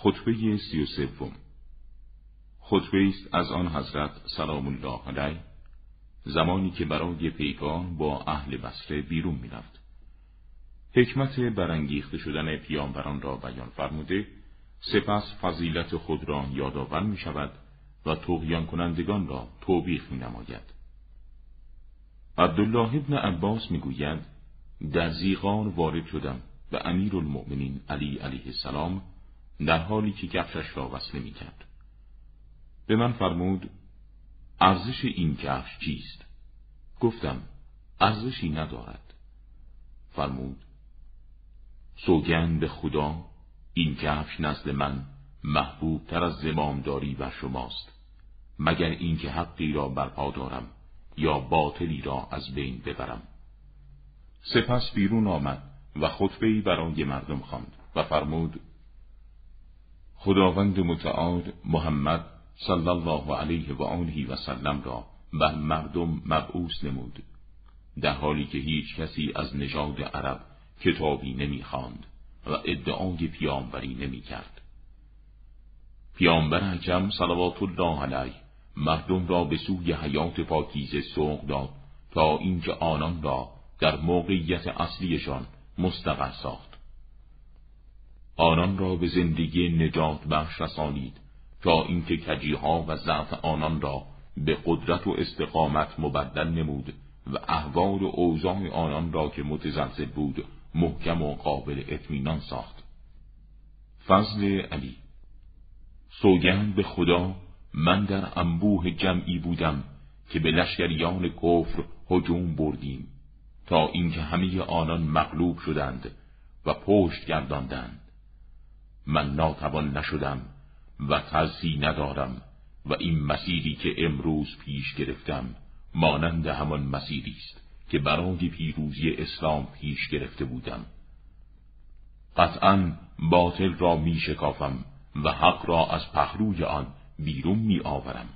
خطبه سی و سوم خطبه است از آن حضرت سلام الله علیه زمانی که برای پیکان با اهل بصره بیرون می‌رفت حکمت برانگیخته شدن پیامبران را بیان فرموده سپس فضیلت خود را یادآور می شود و تغیان کنندگان را توبیخ می نماید. عبدالله ابن عباس می گوید در زیغان وارد شدم و امیر المؤمنین علی علیه السلام در حالی که کفشش را وصله می کرد. به من فرمود ارزش این کفش چیست؟ گفتم ارزشی ندارد. فرمود سوگند به خدا این کفش نزد من محبوب تر از زمامداری بر شماست مگر اینکه حقی را برپا دارم یا باطلی را از بین ببرم سپس بیرون آمد و خطبه برای مردم خواند و فرمود خداوند متعال محمد صلی الله علیه و آله و سلم را بر مردم مبعوث نمود در حالی که هیچ کسی از نژاد عرب کتابی نمی‌خواند و ادعای پیامبری نمی‌کرد. پیامبر اکرم صلوات الله علیه مردم را به سوی حیات پاکیزه سوق داد تا اینکه آنان را در موقعیت اصلیشان مستقر ساخت. آنان را به زندگی نجات بخش رسانید تا اینکه کجیها و ضعف آنان را به قدرت و استقامت مبدل نمود و احوال و اوضاع آنان را که متزلزل بود محکم و قابل اطمینان ساخت. فضل علی سوگند به خدا من در انبوه جمعی بودم که به لشکریان کفر هجوم بردیم تا اینکه همه آنان مغلوب شدند و پشت گرداندند. من ناتوان نشدم و ترسی ندارم و این مسیری که امروز پیش گرفتم مانند همان مسیری است که برای پیروزی اسلام پیش گرفته بودم. قطعا باطل را می شکافم و حق را از پهلوی آن بیرون می آورم.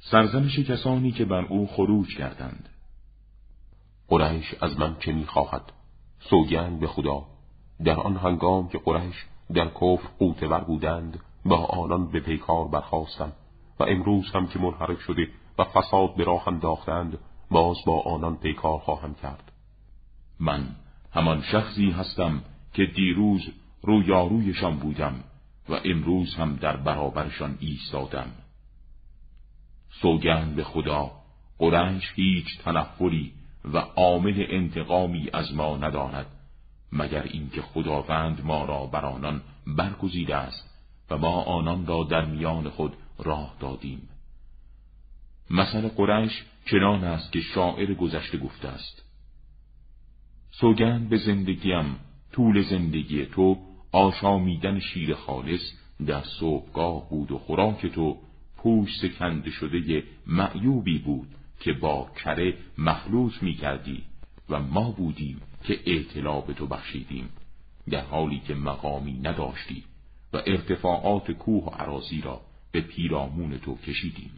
سرزنش کسانی که بر او خروج کردند. قریش از من چه می خواهد؟ سوگند به خدا. در آن هنگام که قریش در کفر قوتور بودند با آنان به پیکار برخواستم و امروز هم که منحرف شده و فساد به راه انداختند باز با آنان پیکار خواهم کرد. من همان شخصی هستم که دیروز رویارویشان بودم و امروز هم در برابرشان ایستادم. سوگند به خدا قرنش هیچ تنفری و عامل انتقامی از ما نداند. مگر اینکه خداوند ما را بر آنان برگزیده است و ما آنان را در میان خود راه دادیم. مثل قریش چنان است که شاعر گذشته گفته است سوگند به زندگیم طول زندگی تو آشامیدن شیر خالص در صبحگاه بود و خوراک تو پوست کنده شده معیوبی بود که با کره مخلوط می کردی و ما بودیم. که اعتلاع تو بخشیدیم در حالی که مقامی نداشتی و ارتفاعات کوه و عراضی را به پیرامون تو کشیدیم.